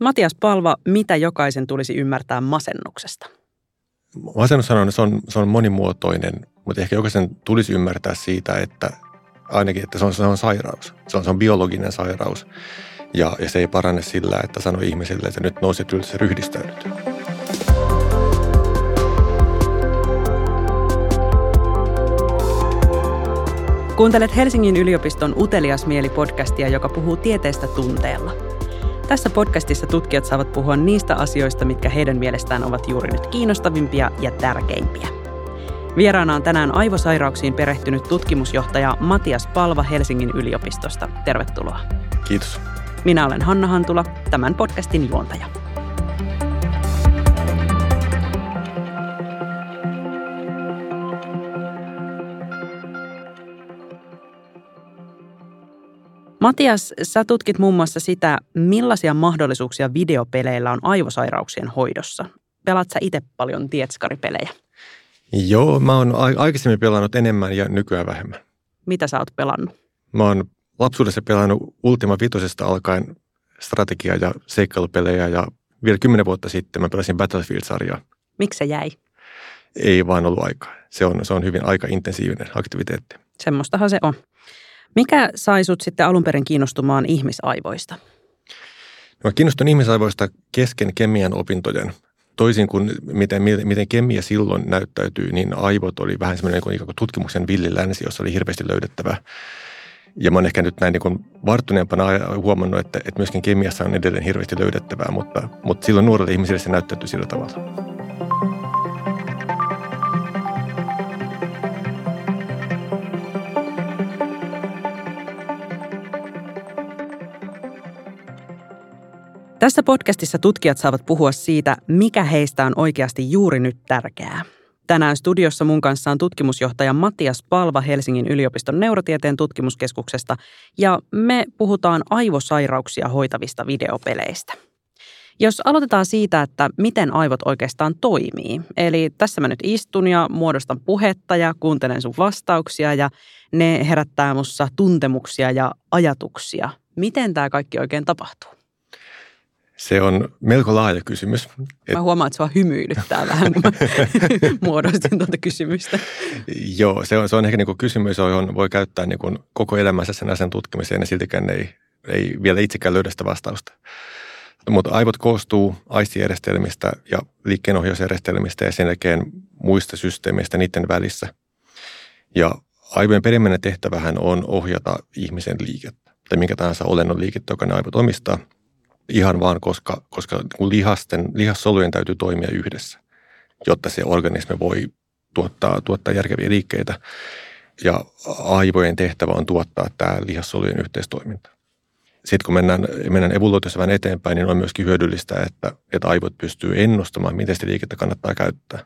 Matias Palva, mitä jokaisen tulisi ymmärtää masennuksesta? Masennus on, se on, se on monimuotoinen, mutta ehkä jokaisen tulisi ymmärtää siitä, että ainakin, että se on, se on sairaus. Se on, se on biologinen sairaus. Ja, ja se ei parane sillä, että sanoo ihmiselle, että nyt nouset ylös ja ryhdistäydyt. Kuuntelet Helsingin yliopiston Utelias mieli-podcastia, joka puhuu tieteestä tunteella. Tässä podcastissa tutkijat saavat puhua niistä asioista, mitkä heidän mielestään ovat juuri nyt kiinnostavimpia ja tärkeimpiä. Vieraana on tänään aivosairauksiin perehtynyt tutkimusjohtaja Matias Palva Helsingin yliopistosta. Tervetuloa. Kiitos. Minä olen Hanna Hantula, tämän podcastin juontaja. Matias, sä tutkit muun muassa sitä, millaisia mahdollisuuksia videopeleillä on aivosairauksien hoidossa. Pelaat sä itse paljon tietskaripelejä? Joo, mä oon aikaisemmin pelannut enemmän ja nykyään vähemmän. Mitä sä oot pelannut? Mä oon lapsuudessa pelannut Ultima Vitosesta alkaen strategia- ja seikkailupelejä ja vielä kymmenen vuotta sitten mä pelasin Battlefield-sarjaa. Miksi se jäi? Ei vaan ollut aikaa. Se on, se on hyvin aika-intensiivinen aktiviteetti. Semmoistahan se on. Mikä sai sut sitten alun perin kiinnostumaan ihmisaivoista? No, kiinnostun ihmisaivoista kesken kemian opintojen. Toisin kuin miten, miten kemia silloin näyttäytyy, niin aivot oli vähän semmoinen niin kuin tutkimuksen villilänsi, jossa oli hirveästi löydettävää. Ja mä oon ehkä nyt näin niin varttuneempana huomannut, että, että myöskin kemiassa on edelleen hirveästi löydettävää, mutta, mutta silloin nuorelle ihmiselle se näyttäytyy sillä tavalla. Tässä podcastissa tutkijat saavat puhua siitä, mikä heistä on oikeasti juuri nyt tärkeää. Tänään studiossa mun kanssa on tutkimusjohtaja Matias Palva Helsingin yliopiston neurotieteen tutkimuskeskuksesta ja me puhutaan aivosairauksia hoitavista videopeleistä. Jos aloitetaan siitä, että miten aivot oikeastaan toimii. Eli tässä mä nyt istun ja muodostan puhetta ja kuuntelen sun vastauksia ja ne herättää mussa tuntemuksia ja ajatuksia. Miten tämä kaikki oikein tapahtuu? Se on melko laaja kysymys. Mä huomaan, että sua hymyilyttää vähän, kun mä muodostin tuota kysymystä. Joo, se on, se on ehkä niin kuin kysymys, johon voi käyttää niin kuin koko elämänsä sen asian tutkimiseen ja siltikään ei, ei vielä itsekään löydä sitä vastausta. Mutta aivot koostuu aistijärjestelmistä ja liikkeenohjausjärjestelmistä ja sen jälkeen muista systeemeistä niiden välissä. Ja aivojen perimmäinen tehtävähän on ohjata ihmisen liikettä tai minkä tahansa olennon liikettä, joka ne aivot omistaa – ihan vaan, koska, koska lihasten, lihassolujen täytyy toimia yhdessä, jotta se organismi voi tuottaa, tuottaa järkeviä liikkeitä. Ja aivojen tehtävä on tuottaa tämä lihassolujen yhteistoiminta. Sitten kun mennään, mennään evoluutiossa vähän eteenpäin, niin on myöskin hyödyllistä, että, että aivot pystyy ennustamaan, miten sitä liikettä kannattaa käyttää.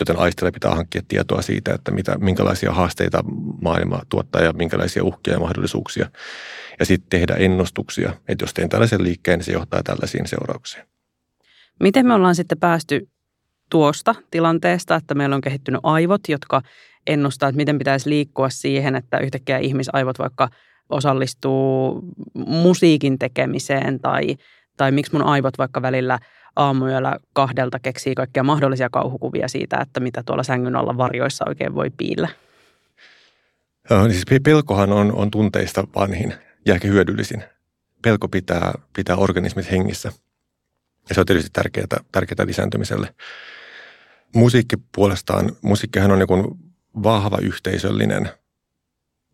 Joten aistilla pitää hankkia tietoa siitä, että mitä, minkälaisia haasteita maailma tuottaa ja minkälaisia uhkia ja mahdollisuuksia ja sitten tehdä ennustuksia, että jos teen tällaisen liikkeen, niin se johtaa tällaisiin seurauksiin. Miten me ollaan sitten päästy tuosta tilanteesta, että meillä on kehittynyt aivot, jotka ennustaa, että miten pitäisi liikkua siihen, että yhtäkkiä ihmisaivot vaikka osallistuu musiikin tekemiseen tai, tai miksi mun aivot vaikka välillä aamuyöllä kahdelta keksii kaikkia mahdollisia kauhukuvia siitä, että mitä tuolla sängyn alla varjoissa oikein voi piillä. Niin siis pelkohan on, on tunteista vanhin ja ehkä hyödyllisin. Pelko pitää, pitää organismit hengissä. Ja se on tietysti tärkeää, tärkeää lisääntymiselle. Musiikki puolestaan, musiikkihan on niin vahva yhteisöllinen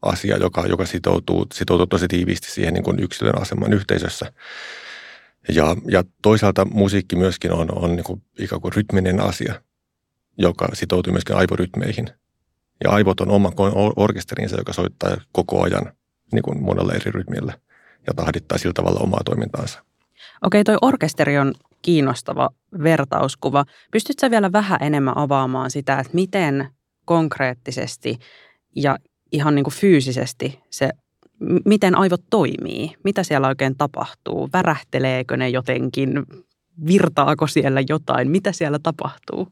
asia, joka, joka sitoutuu, sitoutuu tosi tiiviisti siihen niin kuin yksilön aseman yhteisössä. Ja, ja toisaalta musiikki myöskin on, on niin kuin ikään kuin rytminen asia, joka sitoutuu myöskin aivorytmeihin. Ja aivot on oma orkesterinsa, joka soittaa koko ajan niin kuin monella eri rytmillä ja tahdittaa sillä tavalla omaa toimintaansa. Okei, toi orkesteri on kiinnostava vertauskuva. Pystytkö vielä vähän enemmän avaamaan sitä, että miten konkreettisesti ja ihan niin kuin fyysisesti se, miten aivot toimii? Mitä siellä oikein tapahtuu? Värähteleekö ne jotenkin? Virtaako siellä jotain? Mitä siellä tapahtuu?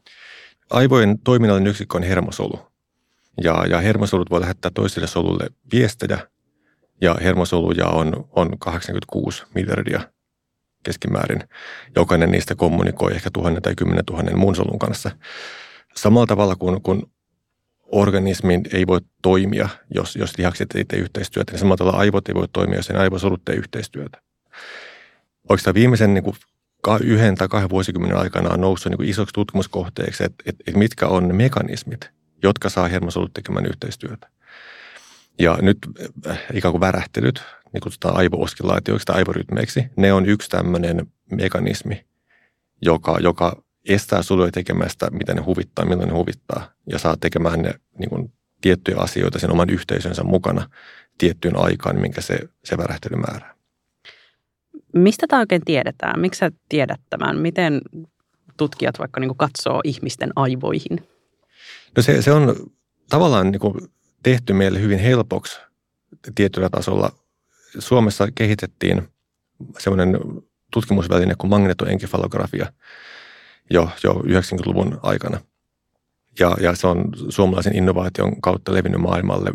Aivojen toiminnallinen yksikkö on hermosolu. Ja, ja hermosolut voi lähettää toiselle solulle viestejä, ja hermosoluja on, on 86 miljardia. keskimäärin. Jokainen niistä kommunikoi ehkä tuhannen tai kymmenen tuhannen muun solun kanssa. Samalla tavalla kuin, kuin organismin ei voi toimia, jos, jos lihakset ei tee yhteistyötä, niin samalla tavalla aivot ei voi toimia, jos sen aivosolut tee yhteistyötä. Oikeastaan viimeisen niin kuin yhden tai kahden vuosikymmenen aikana on noussut niin kuin isoksi tutkimuskohteeksi, että, että, että mitkä on ne mekanismit, jotka saa hermosolut tekemään yhteistyötä. Ja nyt äh, ikään kuin värähtelyt, niin kutsutaan aivooskilaatioiksi tai aivorytmeiksi, ne on yksi tämmöinen mekanismi, joka, joka estää soluja tekemästä, mitä ne huvittaa, milloin ne huvittaa, ja saa tekemään ne niin kuin, tiettyjä asioita sen oman yhteisönsä mukana tiettyyn aikaan, minkä se, se värähtely määrää. Mistä tämä oikein tiedetään? Miksi sä tiedät tämän? Miten tutkijat vaikka niin katsoo ihmisten aivoihin? No se, se on tavallaan niin kuin tehty meille hyvin helpoksi tietyllä tasolla. Suomessa kehitettiin semmoinen tutkimusväline kuin magnetoenkefalografia jo, jo 90-luvun aikana. Ja, ja se on suomalaisen innovaation kautta levinnyt maailmalle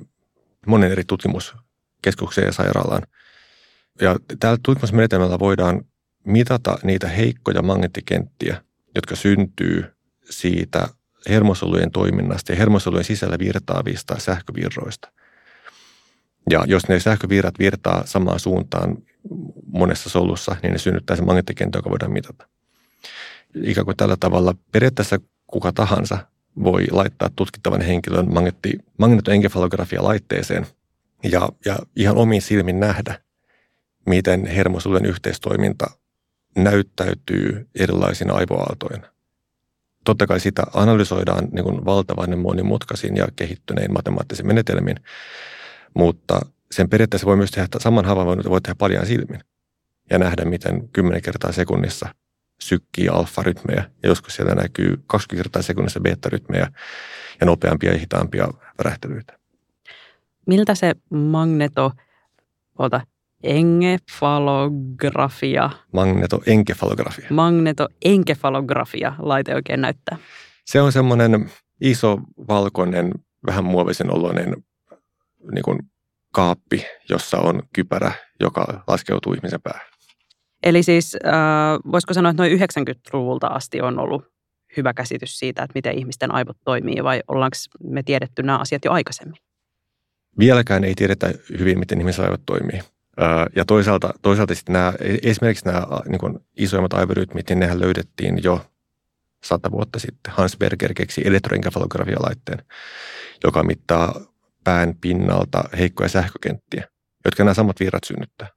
monen eri tutkimuskeskukseen ja sairaalaan. Ja tällä tutkimusmenetelmällä voidaan mitata niitä heikkoja magneettikenttiä, jotka syntyy siitä hermosolujen toiminnasta ja hermosolujen sisällä virtaavista sähkövirroista. Ja jos ne sähkövirrat virtaa samaan suuntaan monessa solussa, niin ne synnyttää se magneettikenttä, joka voidaan mitata. Ikään kuin tällä tavalla. Periaatteessa kuka tahansa voi laittaa tutkittavan henkilön magneetti, magnetoenkefalografia laitteeseen ja, ja ihan omiin silmin nähdä, miten hermosolujen yhteistoiminta näyttäytyy erilaisina aivoaaltoina. Totta kai sitä analysoidaan niin kuin valtavan monimutkaisin ja kehittynein matemaattisiin menetelmin, mutta sen periaatteessa voi myös tehdä saman havainnon, voi tehdä paljon silmin ja nähdä, miten 10 kertaa sekunnissa sykkii alfa-rytmejä ja joskus siellä näkyy 20 kertaa sekunnissa beta-rytmejä ja nopeampia ja hitaampia värähtelyitä. Miltä se magneto, ota, Engefalografia. Magnetoenkefalografia. Magnetoenkefalografia laite oikein näyttää. Se on semmoinen iso, valkoinen, vähän muovisen oloinen niin kuin kaappi, jossa on kypärä, joka laskeutuu ihmisen päähän. Eli siis äh, voisiko sanoa, että noin 90-luvulta asti on ollut hyvä käsitys siitä, että miten ihmisten aivot toimii, vai ollaanko me tiedetty nämä asiat jo aikaisemmin? Vieläkään ei tiedetä hyvin, miten ihmisen aivot toimii. Ja toisaalta, toisaalta sitten nämä, esimerkiksi nämä niin kuin isoimmat aivorytmit, niin nehän löydettiin jo sata vuotta sitten. Hans Berger keksi elektroenkefalografialaitteen, joka mittaa pään pinnalta heikkoja sähkökenttiä, jotka nämä samat virrat synnyttää.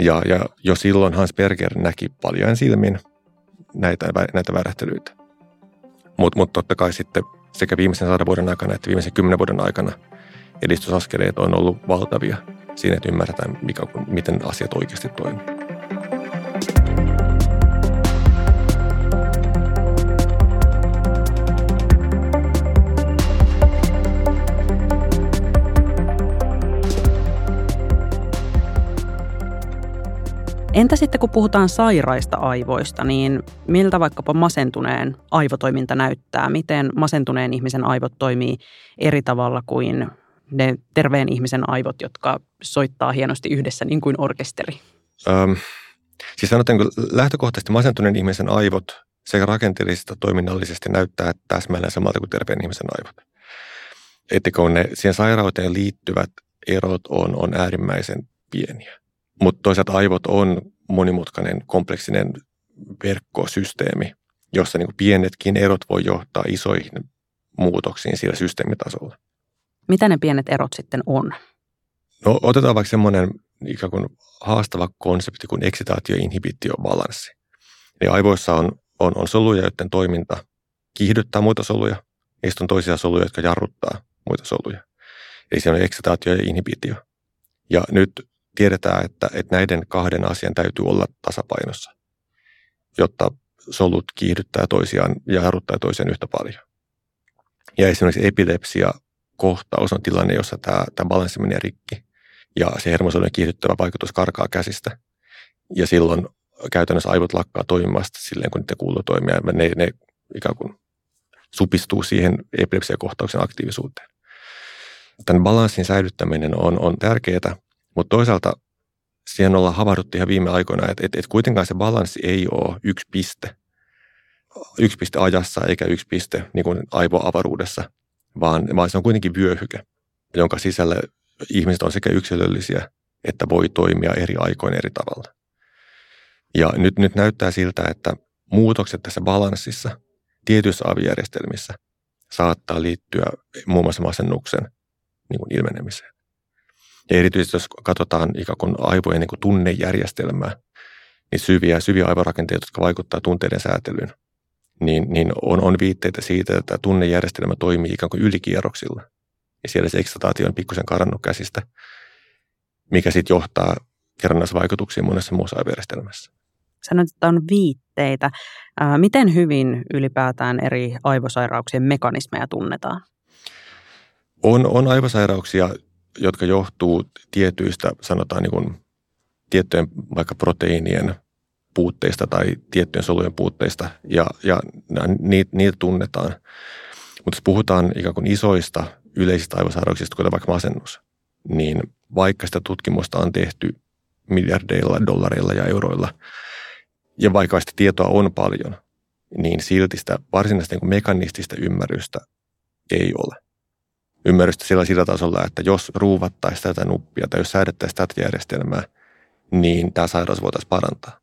Ja, ja jo silloin Hans Berger näki paljon silmin näitä, näitä värähtelyitä. Mutta mut totta kai sitten sekä viimeisen sadan vuoden aikana että viimeisen kymmenen vuoden aikana edistysaskeleet on ollut valtavia – siinä, että ymmärretään, mikä, miten asiat oikeasti toimii. Entä sitten kun puhutaan sairaista aivoista, niin miltä vaikkapa masentuneen aivotoiminta näyttää? Miten masentuneen ihmisen aivot toimii eri tavalla kuin ne terveen ihmisen aivot, jotka soittaa hienosti yhdessä niin kuin orkesteri? Öm, siis sanotaanko lähtökohtaisesti masentuneen ihmisen aivot sekä rakenteellisesti että toiminnallisesti näyttää täsmälleen samalta kuin terveen ihmisen aivot. Että kun ne siihen sairauteen liittyvät erot on, on äärimmäisen pieniä. Mutta toisaalta aivot on monimutkainen, kompleksinen verkkosysteemi, jossa niin pienetkin erot voi johtaa isoihin muutoksiin sillä systeemitasolla. Mitä ne pienet erot sitten on? No otetaan vaikka semmoinen ikään kuin haastava konsepti kuin excitaatio-inhibitio-balanssi. Eli aivoissa on, on, on soluja, joiden toiminta kiihdyttää muita soluja. Niistä on toisia soluja, jotka jarruttaa muita soluja. Eli se on excitaatio ja inhibitio. Ja nyt tiedetään, että, että näiden kahden asian täytyy olla tasapainossa, jotta solut kiihdyttää toisiaan ja jarruttaa toisiaan yhtä paljon. Ja esimerkiksi epilepsia kohtaus on tilanne, jossa tämä, tämä balanssi menee rikki ja se hermosolujen kiihdyttävä vaikutus karkaa käsistä. Ja silloin käytännössä aivot lakkaa toimimasta silleen, kun niitä kuuluu toimia. Ne, ne ikään kuin supistuu siihen epilepsiakohtauksen aktiivisuuteen. Tämän balanssin säilyttäminen on, on tärkeää, mutta toisaalta siihen ollaan havahduttu ihan viime aikoina, että, että, että kuitenkaan se balanssi ei ole yksi piste. Yksi piste ajassa eikä yksi piste niin kuin aivoavaruudessa, vaan, vaan se on kuitenkin vyöhyke, jonka sisällä ihmiset on sekä yksilöllisiä että voi toimia eri aikoin eri tavalla. Ja nyt, nyt näyttää siltä, että muutokset tässä balanssissa tietyissä avijärjestelmissä saattaa liittyä muun muassa masennuksen niin kuin ilmenemiseen. Ja erityisesti jos katsotaan ikään kuin aivojen niin kuin tunnejärjestelmää, niin syviä, syviä aivorakenteita, jotka vaikuttavat tunteiden säätelyyn, niin, niin on, on viitteitä siitä, että tunnejärjestelmä toimii ikään kuin ylikierroksilla. Ja siellä se ekstataatio on pikkusen karannut käsistä, mikä sitten johtaa kerrannaisvaikutuksiin monessa muussa aivojärjestelmässä. Sanoit, että on viitteitä. Miten hyvin ylipäätään eri aivosairauksien mekanismeja tunnetaan? On, on aivosairauksia, jotka johtuu tietyistä, sanotaan niin kuin, tiettyjen vaikka proteiinien puutteista tai tiettyjen solujen puutteista, ja, ja niitä, niitä tunnetaan. Mutta jos puhutaan ikään kuin isoista yleisistä aivosairauksista, kuten vaikka masennus, niin vaikka sitä tutkimusta on tehty miljardeilla dollareilla ja euroilla, ja vaikka sitä tietoa on paljon, niin silti sitä varsinaista niin mekanistista ymmärrystä ei ole. Ymmärrystä sillä, sillä tasolla, että jos ruuvattaisiin tätä nuppia tai jos säädettäisiin tätä järjestelmää, niin tämä sairaus voitaisiin parantaa.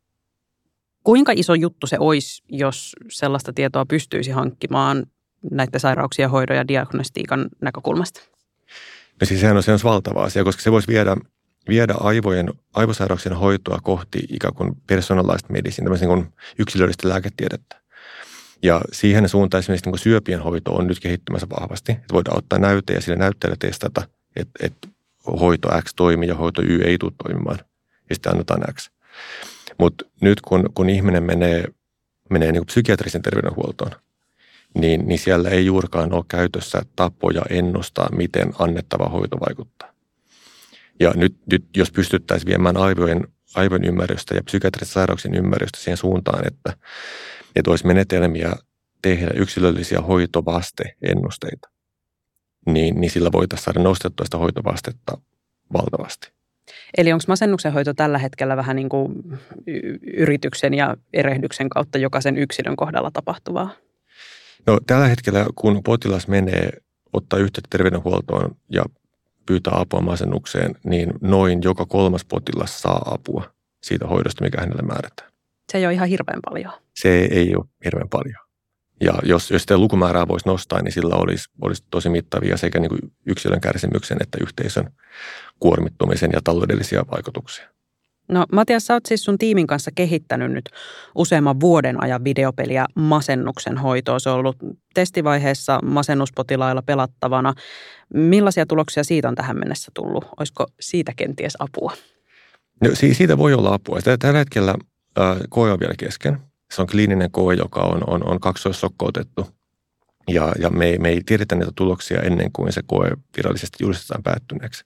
Kuinka iso juttu se olisi, jos sellaista tietoa pystyisi hankkimaan näiden sairauksien hoidon ja diagnostiikan näkökulmasta? No siis sehän on, se on valtava asia, koska se voisi viedä, viedä aivojen, aivosairauksien hoitoa kohti ikään kuin personalized medicine, tämmöisen niin yksilöllistä lääketiedettä. Ja siihen suuntaan esimerkiksi niin syöpien hoito on nyt kehittymässä vahvasti. Että voidaan ottaa näyte ja sille näytteelle testata, että, että hoito X toimii ja hoito Y ei tule toimimaan. Ja sitten annetaan X. Mutta nyt kun, kun ihminen menee, menee niin psykiatrisen terveydenhuoltoon, niin, niin siellä ei juurikaan ole käytössä tapoja ennustaa, miten annettava hoito vaikuttaa. Ja nyt, nyt jos pystyttäisiin viemään aivojen, aivojen ymmärrystä ja psykiatrisen sairauksien ymmärrystä siihen suuntaan, että, että olisi menetelmiä tehdä yksilöllisiä hoitovaste-ennusteita, niin, niin sillä voitaisiin saada nostettua sitä hoitovastetta valtavasti. Eli onko masennuksen hoito tällä hetkellä vähän niin kuin yrityksen ja erehdyksen kautta jokaisen yksilön kohdalla tapahtuvaa? No tällä hetkellä, kun potilas menee ottaa yhteyttä terveydenhuoltoon ja pyytää apua masennukseen, niin noin joka kolmas potilas saa apua siitä hoidosta, mikä hänelle määrätään. Se ei ole ihan hirveän paljon. Se ei ole hirveän paljon. Ja jos, jos sitä lukumäärää voisi nostaa, niin sillä olisi, olisi tosi mittavia sekä niin kuin yksilön kärsimyksen että yhteisön kuormittumisen ja taloudellisia vaikutuksia. No Matias, sä oot siis sun tiimin kanssa kehittänyt nyt useamman vuoden ajan videopeliä masennuksen hoitoon. Se on ollut testivaiheessa masennuspotilailla pelattavana. Millaisia tuloksia siitä on tähän mennessä tullut? Olisiko siitä kenties apua? No, siitä voi olla apua. Tällä hetkellä koe on vielä kesken. Se on kliininen koe, joka on, on, on kaksoissokko Ja, ja me, me ei tiedetä niitä tuloksia ennen kuin se koe virallisesti julistetaan päättyneeksi.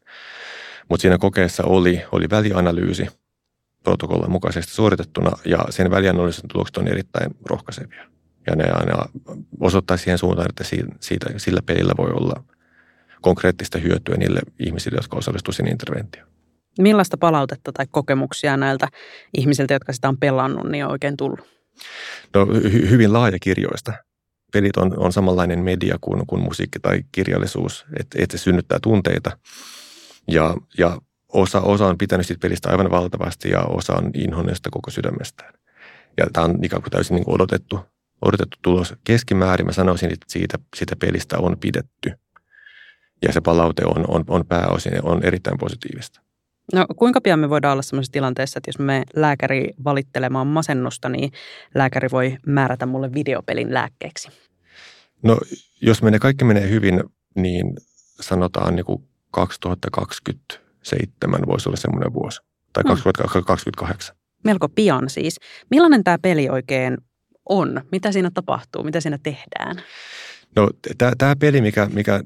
Mutta siinä kokeessa oli, oli välianalyysi protokollan mukaisesti suoritettuna ja sen välianalyysin tulokset on erittäin rohkaisevia. Ja ne aina osoittaa siihen suuntaan, että siitä, siitä, sillä pelillä voi olla konkreettista hyötyä niille ihmisille, jotka osallistuvat siihen interventioon. Millaista palautetta tai kokemuksia näiltä ihmisiltä, jotka sitä on pelannut, niin on oikein tullut? No hy- hyvin laajakirjoista. Pelit on, on samanlainen media kuin, kuin musiikki tai kirjallisuus, että, että se synnyttää tunteita. Ja, ja osa, osa on pitänyt siitä pelistä aivan valtavasti ja osa on inhonnut sitä koko sydämestään. Ja tämä on ikään kuin täysin niin kuin odotettu, odotettu tulos. Keskimäärin mä sanoisin, että siitä, siitä pelistä on pidetty. Ja se palaute on, on, on pääosin on erittäin positiivista. No kuinka pian me voidaan olla sellaisessa tilanteessa, että jos me lääkäri valittelemaan masennusta, niin lääkäri voi määrätä mulle videopelin lääkkeeksi? No jos menee, kaikki menee hyvin, niin sanotaan niin kuin 2027 voisi olla semmoinen vuosi. Tai hmm. 2028. Melko pian siis. Millainen tämä peli oikein on? Mitä siinä tapahtuu? Mitä siinä tehdään? No tämä peli, mikä, mikä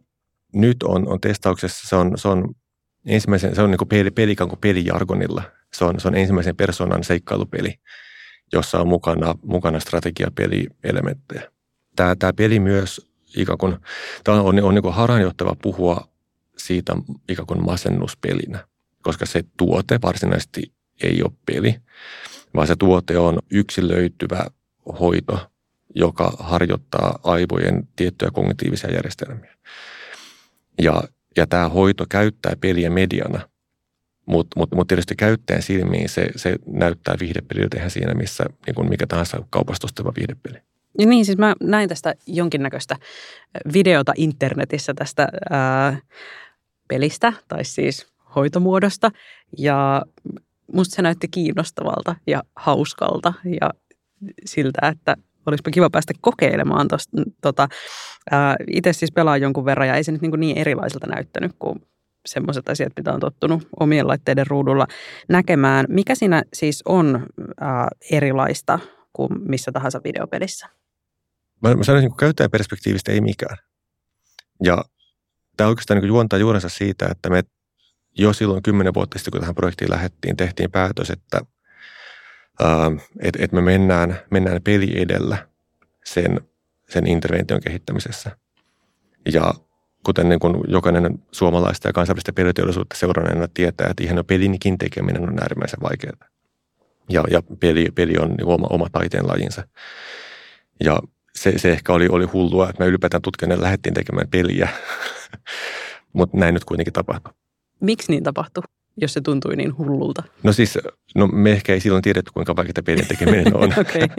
nyt on, on testauksessa, se on, se on ensimmäisen, se on niin peli, peli kuin pelijargonilla. Se on, se on ensimmäisen persoonan seikkailupeli, jossa on mukana, mukana strategiapelielementtejä. Tämä, tämä peli myös ikään kuin, tämä on, on, on niin kuin harhaanjohtava puhua siitä ikään kuin masennuspelinä, koska se tuote varsinaisesti ei ole peli, vaan se tuote on yksilöityvä hoito, joka harjoittaa aivojen tiettyjä kognitiivisia järjestelmiä. Ja, ja tämä hoito käyttää peliä mediana, mutta mut, mut tietysti käyttäjän silmiin se, se näyttää viihdepeliltä ihan siinä, missä niin kuin mikä tahansa kaupastustava viihdepeli. Ja niin, siis mä näin tästä jonkinnäköistä videota internetissä tästä ää, pelistä, tai siis hoitomuodosta, ja musta se näytti kiinnostavalta ja hauskalta ja siltä, että olisipa kiva päästä kokeilemaan tuosta. Tota, Itse siis pelaan jonkun verran ja ei se nyt niin, niin erilaiselta näyttänyt kuin semmoiset asiat, mitä on tottunut omien laitteiden ruudulla näkemään. Mikä siinä siis on ää, erilaista kuin missä tahansa videopelissä? Mä, mä sanoisin, että käyttäjäperspektiivistä ei mikään. Ja tämä oikeastaan niin juontaa juurensa siitä, että me jo silloin kymmenen vuotta sitten, kun tähän projektiin lähdettiin, tehtiin päätös, että että et me mennään, mennään peli edellä sen, sen intervention kehittämisessä. Ja kuten niin kuin jokainen suomalaista ja kansainvälistä peliteollisuutta seuranneena tietää, että ihan pelinikin tekeminen on äärimmäisen vaikeaa. Ja, ja peli, peli on niin oma, oma taiteen lajinsa. Ja se, se ehkä oli, oli hullua, että me ylipäätään tutkineet lähdettiin tekemään peliä, mutta näin nyt kuitenkin tapahtui. Miksi niin tapahtui? Jos se tuntui niin hullulta? No siis, no me ehkä ei silloin tiedetty, kuinka vaikeaa pelin tekeminen on.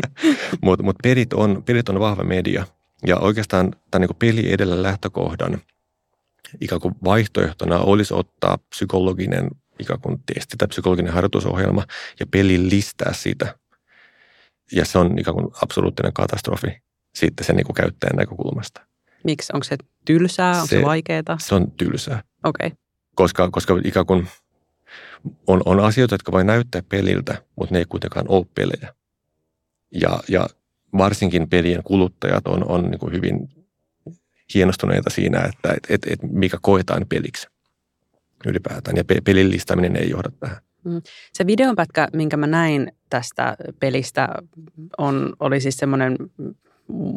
Mutta mut pelit, on, pelit on vahva media. Ja oikeastaan tämän niin peli edellä lähtökohdan ikään kuin vaihtoehtona olisi ottaa psykologinen ikään kuin testi tai psykologinen harjoitusohjelma ja listää sitä. Ja se on ikään kuin absoluuttinen katastrofi sitten sen niin kuin käyttäjän näkökulmasta. Miksi? Onko se tylsää? Onko se, se vaikeaa? Se on tylsää. Okei. Okay. Koska, koska ikään kuin on, on asioita, jotka voi näyttää peliltä, mutta ne ei kuitenkaan ole pelejä. Ja, ja varsinkin pelien kuluttajat on, on niin kuin hyvin hienostuneita siinä, että et, et, et mikä koetaan peliksi ylipäätään. Ja pelin listaaminen ei johda tähän. Mm. Se videonpätkä, minkä mä näin tästä pelistä, on, oli siis semmoinen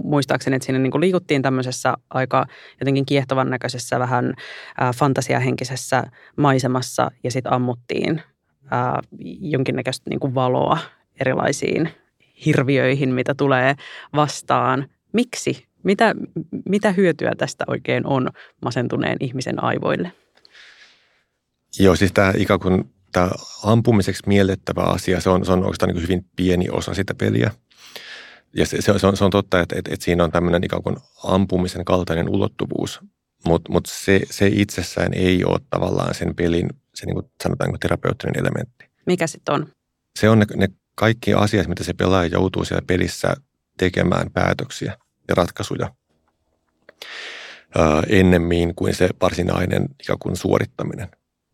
muistaakseni, että siinä niin kuin liikuttiin tämmöisessä aika jotenkin kiehtovan näköisessä, vähän ää, fantasiahenkisessä maisemassa ja sitten ammuttiin ää, jonkinnäköistä niin kuin valoa erilaisiin hirviöihin, mitä tulee vastaan. Miksi? Mitä, mitä hyötyä tästä oikein on masentuneen ihmisen aivoille? Joo, siis tämä ikään kuin tämä ampumiseksi miellettävä asia, se on, se on oikeastaan niin hyvin pieni osa sitä peliä – ja se, se, on, se on totta, että, että, että siinä on tämmöinen ikään kuin ampumisen kaltainen ulottuvuus, mutta mut se, se itsessään ei ole tavallaan sen pelin, se niin kuin sanotaan niin terapeuttinen elementti. Mikä sitten on? Se on ne, ne kaikki asiat, mitä se pelaaja joutuu siellä pelissä tekemään päätöksiä ja ratkaisuja ennemmin kuin se varsinainen ikään kuin suorittaminen.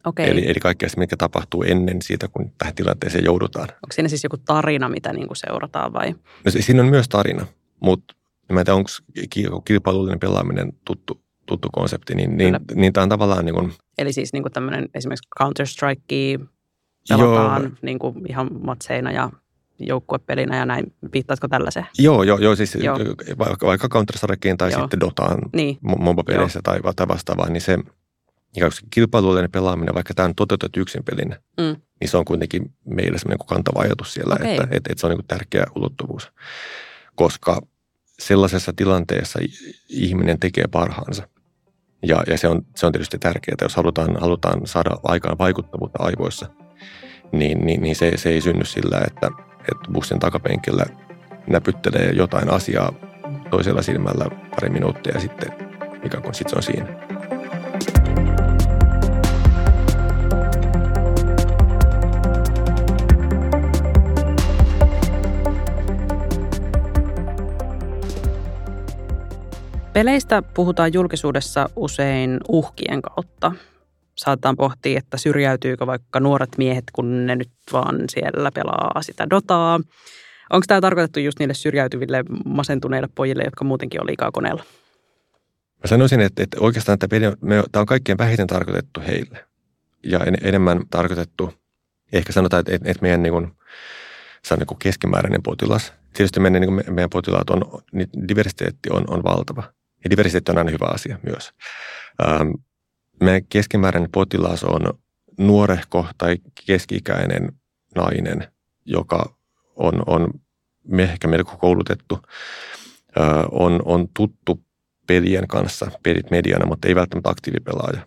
Okay. Eli, eli kaikkea se, mikä tapahtuu ennen siitä, kun tähän tilanteeseen joudutaan. Onko siinä siis joku tarina, mitä niin kuin seurataan vai? No, siinä on myös tarina, mutta mä en tiedä, onko kilpailullinen pelaaminen tuttu, tuttu konsepti, niin, niin, niin tämä on tavallaan niin kuin... Eli siis niin kuin tämmöinen esimerkiksi Counter-Strike pelataan joo. niin kuin ihan matseina ja joukkuepelinä ja näin. Viittaatko tällaiseen? Joo, joo, joo siis joo. vaikka, vaikka Counter-Strikeen tai joo. sitten Dotaan niin. MOBA-peleissä tai, tai vastaavaa, niin se – ja kilpailullinen pelaaminen, vaikka tämä on toteutettu yksin pelinä, mm. niin se on kuitenkin meille semmoinen kantava ajatus siellä, okay. että, että, että se on niin tärkeä ulottuvuus. Koska sellaisessa tilanteessa ihminen tekee parhaansa. Ja, ja se, on, se on tietysti tärkeää, jos halutaan, halutaan saada aikaan vaikuttavuutta aivoissa, niin, niin, niin se, se ei synny sillä, että, että bussin takapenkillä näpyttelee jotain asiaa toisella silmällä pari minuuttia ja sitten ikään kuin sit se on siinä. Peleistä puhutaan julkisuudessa usein uhkien kautta. Saatetaan pohtia, että syrjäytyykö vaikka nuoret miehet, kun ne nyt vaan siellä pelaa sitä dotaa. Onko tämä tarkoitettu just niille syrjäytyville masentuneille pojille, jotka muutenkin on liikaa koneella? Mä sanoisin, että, että oikeastaan tämä, me, tämä on kaikkein vähiten tarkoitettu heille. Ja en, enemmän tarkoitettu, ehkä sanotaan, että, että meidän niin kuin, se on niin kuin keskimääräinen potilas. Tietysti meidän, niin kuin meidän potilaat on, niin diversiteetti on, on valtava. Ja diversiteetti on aina hyvä asia myös. Ähm, meidän keskimääräinen potilas on nuorehko tai keski-ikäinen nainen, joka on, on ehkä melko koulutettu, on, on tuttu pelien kanssa, pelit mediana, mutta ei välttämättä aktiivipelaaja.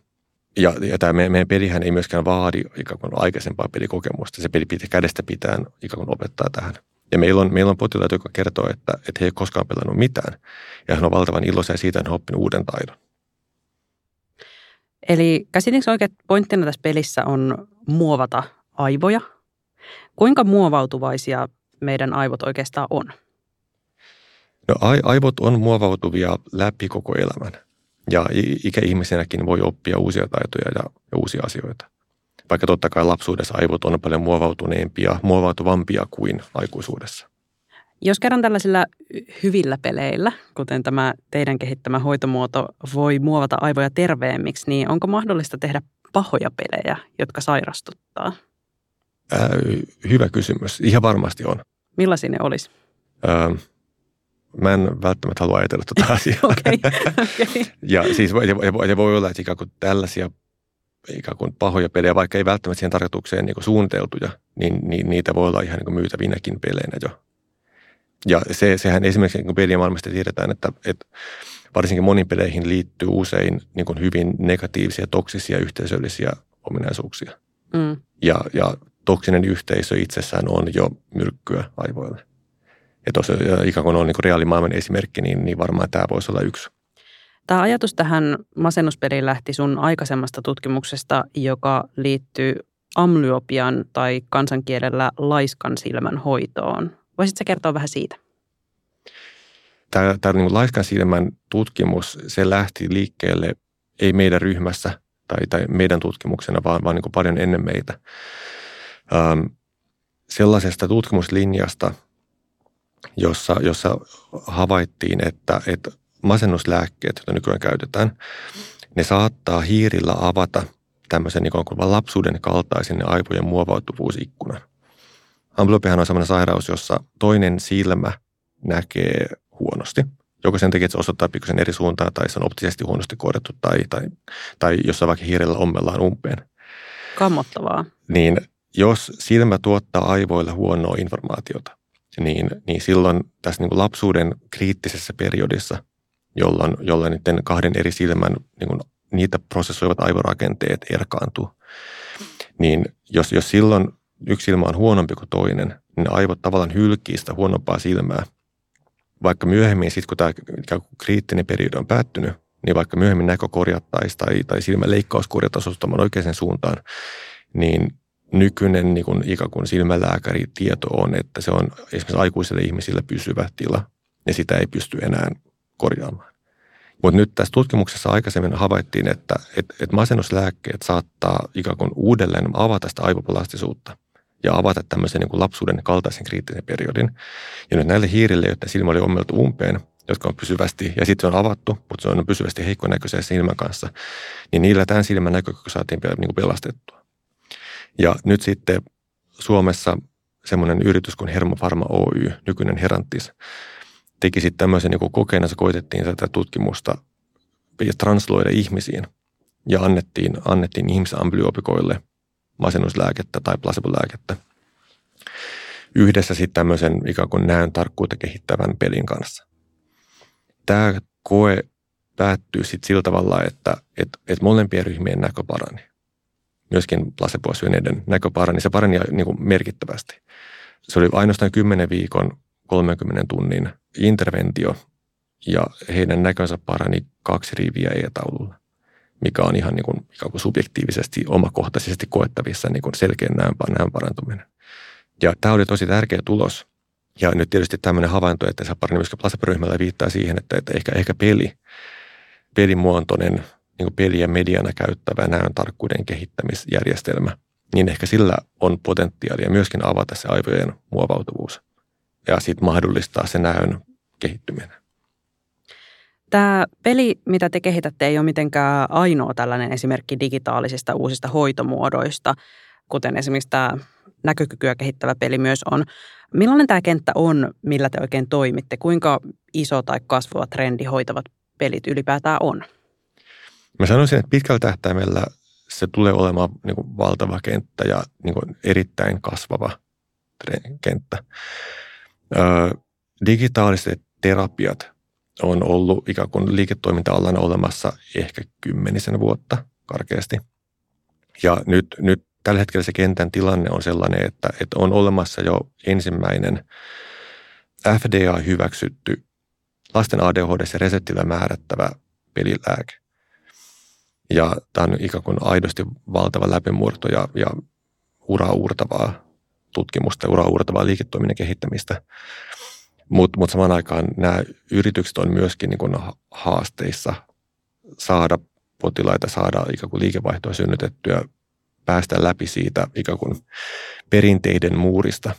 Ja, ja tämä meidän, meidän pelihän ei myöskään vaadi ikään kuin aikaisempaa pelikokemusta. Se peli pitää kädestä pitää ikään kuin opettaa tähän. Ja meillä on, meillä on potilaita, jotka kertoo, että, että he ei koskaan pelannut mitään. Ja hän on valtavan iloisia siitä, että hän on oppinut uuden taidon. Eli käsitinkö oikein, että pointtina tässä pelissä on muovata aivoja? Kuinka muovautuvaisia meidän aivot oikeastaan on? No aivot on muovautuvia läpi koko elämän. Ja ikäihmisenäkin voi oppia uusia taitoja ja, ja uusia asioita. Vaikka totta kai lapsuudessa aivot on paljon muovautuneempia, muovautuvampia kuin aikuisuudessa. Jos kerran tällaisilla hyvillä peleillä, kuten tämä teidän kehittämä hoitomuoto, voi muovata aivoja terveemmiksi, niin onko mahdollista tehdä pahoja pelejä, jotka sairastuttaa? Ää, hyvä kysymys. Ihan varmasti on. Millaisia ne olisi? Ää, mä en välttämättä halua ajatella tuota asiaa. okay. okay. ja siis voi, ja, ja voi olla, että ikään kuin tällaisia ikään kuin pahoja pelejä, vaikka ei välttämättä siihen tarkoitukseen niin kuin suunniteltuja, niin, niin niitä voi olla ihan niin myytävinäkin peleinä jo. Ja se, sehän esimerkiksi niin pelien maailmasta tiedetään, että, että varsinkin moniin peleihin liittyy usein niin kuin hyvin negatiivisia, toksisia, yhteisöllisiä ominaisuuksia. Mm. Ja, ja toksinen yhteisö itsessään on jo myrkkyä aivoille. Ja tuossa ikään kuin on niin kuin reaalimaailman esimerkki, niin, niin varmaan tämä voisi olla yksi. Tämä ajatus tähän masennuspeliin lähti sun aikaisemmasta tutkimuksesta, joka liittyy amlyopian tai kansankielellä laiskan silmän hoitoon. Voisitko kertoa vähän siitä? Tämä, tämä niin laiskan silmän tutkimus, se lähti liikkeelle ei meidän ryhmässä tai, tai meidän tutkimuksena, vaan, vaan niin paljon ennen meitä. Ähm, sellaisesta tutkimuslinjasta, jossa, jossa havaittiin, että, että masennuslääkkeet, joita nykyään käytetään, ne saattaa hiirillä avata tämmöisen niin kuin lapsuuden kaltaisen aivojen muovautuvuusikkunan. Amblyopiahan on sellainen sairaus, jossa toinen silmä näkee huonosti. Joko sen takia, että se osoittaa pikkusen eri suuntaan tai se on optisesti huonosti korjattu tai, tai, tai jossain vaikka hiirellä ommellaan umpeen. Kammottavaa. Niin jos silmä tuottaa aivoille huonoa informaatiota, niin, niin silloin tässä niin kuin lapsuuden kriittisessä periodissa, jolloin, jolloin niiden kahden eri silmän niin kuin niitä prosessoivat aivorakenteet erkaantuu, niin jos, jos silloin yksi silmä on huonompi kuin toinen, niin aivot tavallaan hylkii sitä huonompaa silmää. Vaikka myöhemmin, sit kun tämä kriittinen periodi on päättynyt, niin vaikka myöhemmin näkö korjattaisiin tai, tai silmäleikkaus korjattaisiin osoittamaan oikeaan suuntaan, niin nykyinen niin kuin ikään kuin silmälääkäritieto on, että se on esimerkiksi aikuisille ihmisille pysyvä tila ja sitä ei pysty enää korjaamaan. Mutta nyt tässä tutkimuksessa aikaisemmin havaittiin, että, että, että masennuslääkkeet saattaa ikään kuin uudelleen avata sitä aivoplastisuutta ja avata tämmöisen niin kuin lapsuuden kaltaisen kriittisen periodin. Ja nyt näille hiirille, joiden silmä oli ommeltu umpeen, jotka on pysyvästi, ja sitten se on avattu, mutta se on pysyvästi heikkonäköisen silmän kanssa, niin niillä tämän silmän näkökyky saatiin niin kuin pelastettua. Ja nyt sitten Suomessa semmoinen yritys kuin Hermofarma Oy, nykyinen Herantis, teki sitten tämmöisen niin kokeena, se koitettiin tätä tutkimusta transloida ihmisiin ja annettiin, annettiin ihmisambliopikoille masennuslääkettä tai placebo-lääkettä yhdessä sitten tämmöisen ikään kuin näön tarkkuutta kehittävän pelin kanssa. Tämä koe päättyy sitten sillä tavalla, että, että, että molempien ryhmien näkö parani myöskin syöneiden näkö parani. Se parani niin kuin merkittävästi. Se oli ainoastaan 10 viikon 30 tunnin interventio ja heidän näkönsä parani kaksi riviä e-taululla, mikä on ihan niin kuin, ikään kuin subjektiivisesti, omakohtaisesti koettavissa niin kuin selkeän näön, näön parantuminen. Ja tämä oli tosi tärkeä tulos. Ja nyt tietysti tämmöinen havainto, että se parani myöskin placebo-ryhmällä viittaa siihen, että, että ehkä, ehkä peli, pelimuotoinen niin kuin peliä mediana käyttävä näön tarkkuuden kehittämisjärjestelmä, niin ehkä sillä on potentiaalia myöskin avata se aivojen muovautuvuus ja sitten mahdollistaa se näön kehittyminen. Tämä peli, mitä te kehitätte, ei ole mitenkään ainoa tällainen esimerkki digitaalisista uusista hoitomuodoista, kuten esimerkiksi tämä näkökykyä kehittävä peli myös on. Millainen tämä kenttä on, millä te oikein toimitte? Kuinka iso tai kasvava trendi hoitavat pelit ylipäätään on? Mä sanoisin, että pitkällä tähtäimellä se tulee olemaan niin kuin valtava kenttä ja niin kuin erittäin kasvava kenttä. Digitaaliset terapiat on ollut ikään kuin liiketoiminta-alana olemassa ehkä kymmenisen vuotta karkeasti. Ja nyt, nyt tällä hetkellä se kentän tilanne on sellainen, että, että on olemassa jo ensimmäinen FDA-hyväksytty lasten ADHD reseptillä määrättävä pelilääke. Ja tämä on ikään kuin aidosti valtava läpimurto ja, ja uraa uurtavaa tutkimusta, uraa liiketoiminnan kehittämistä. Mutta mut samaan aikaan nämä yritykset on myöskin niin kuin haasteissa saada potilaita, saada ikään kuin liikevaihtoa synnytettyä, päästä läpi siitä ikään kuin perinteiden muurista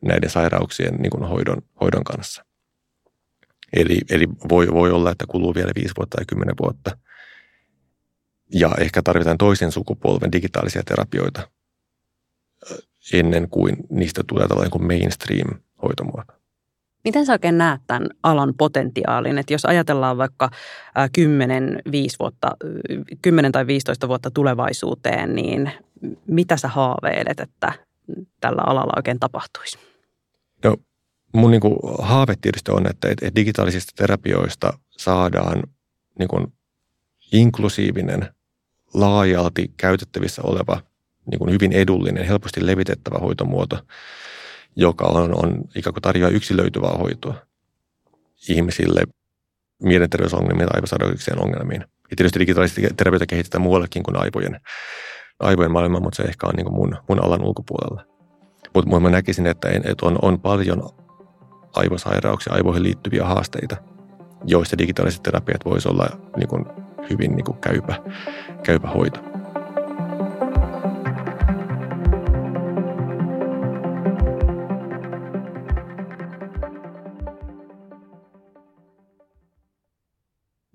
näiden sairauksien niin kuin hoidon, hoidon kanssa. Eli, eli voi, voi olla, että kuluu vielä viisi vuotta tai kymmenen vuotta. Ja ehkä tarvitaan toisen sukupolven digitaalisia terapioita ennen kuin niistä tulee tällainen kuin mainstream-hoitomuoto. Miten sä oikein näet tämän alan potentiaalin? Että jos ajatellaan vaikka 10, 5 vuotta, 10 tai 15 vuotta tulevaisuuteen, niin mitä sä haaveilet, että tällä alalla oikein tapahtuisi? No, mun niin kuin haave tietysti on, että, että digitaalisista terapioista saadaan niin kuin inklusiivinen, laajalti käytettävissä oleva, niin kuin hyvin edullinen, helposti levitettävä hoitomuoto, joka on, on ikään kuin tarjoaa yksilöityvää hoitoa ihmisille mielenterveysongelmien ja aivosairauksien ongelmiin. Ja tietysti digitaalista terveyttä kehitetään muuallekin kuin aivojen, aivojen maailma, mutta se ehkä on niin kuin mun, mun alan ulkopuolella. Mutta mä näkisin, että, että on, on paljon aivosairauksia, aivoihin liittyviä haasteita, joista digitaaliset terapiat voisi olla niin kuin hyvin niin kuin käypä, käypä hoito.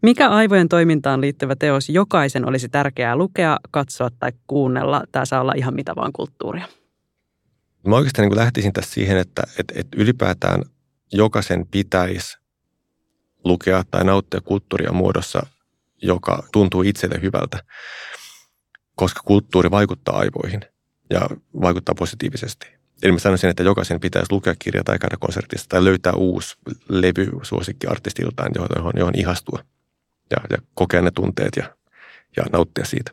Mikä aivojen toimintaan liittyvä teos jokaisen olisi tärkeää lukea, katsoa tai kuunnella? Tämä saa olla ihan mitä vaan kulttuuria. Mä oikeastaan niin lähtisin tässä siihen, että, että, että ylipäätään jokaisen pitäisi lukea tai nauttia kulttuuria muodossa, joka tuntuu itselle hyvältä, koska kulttuuri vaikuttaa aivoihin ja vaikuttaa positiivisesti. Eli mä sanoisin, että jokaisen pitäisi lukea kirja tai käydä konsertista tai löytää uusi levy suosikkiartistiltaan, johon, johon ihastua ja, ja kokea ne tunteet ja, ja nauttia siitä.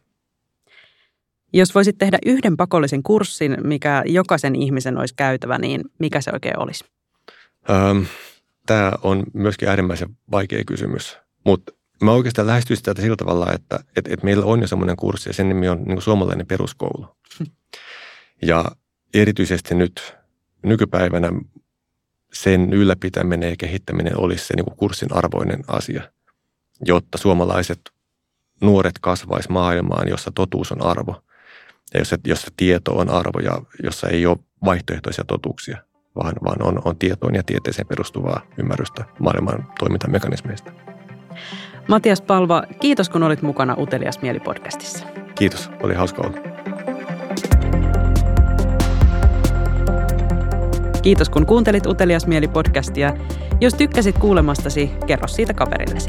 Jos voisit tehdä yhden pakollisen kurssin, mikä jokaisen ihmisen olisi käytävä, niin mikä se oikein olisi? Ähm, tämä on myöskin äärimmäisen vaikea kysymys, mutta mä oikeastaan lähestyisin tätä sillä tavalla, että, että, että meillä on jo semmoinen kurssi ja sen nimi on niin suomalainen peruskoulu. Ja erityisesti nyt nykypäivänä sen ylläpitäminen ja kehittäminen olisi se niin kurssin arvoinen asia, suomalaiset nuoret kasvais maailmaan, jossa totuus on arvo ja jossa, jossa tieto on arvo ja jossa ei ole vaihtoehtoisia totuuksia – vaan, vaan on, on tietoon ja tieteeseen perustuvaa ymmärrystä maailman toimintamekanismeista. Matias Palva, kiitos kun olit mukana Utelias Mieli-podcastissa. Kiitos, oli hauska olla. Kiitos kun kuuntelit Utelias Mieli-podcastia. Jos tykkäsit kuulemastasi, kerro siitä kaverillesi.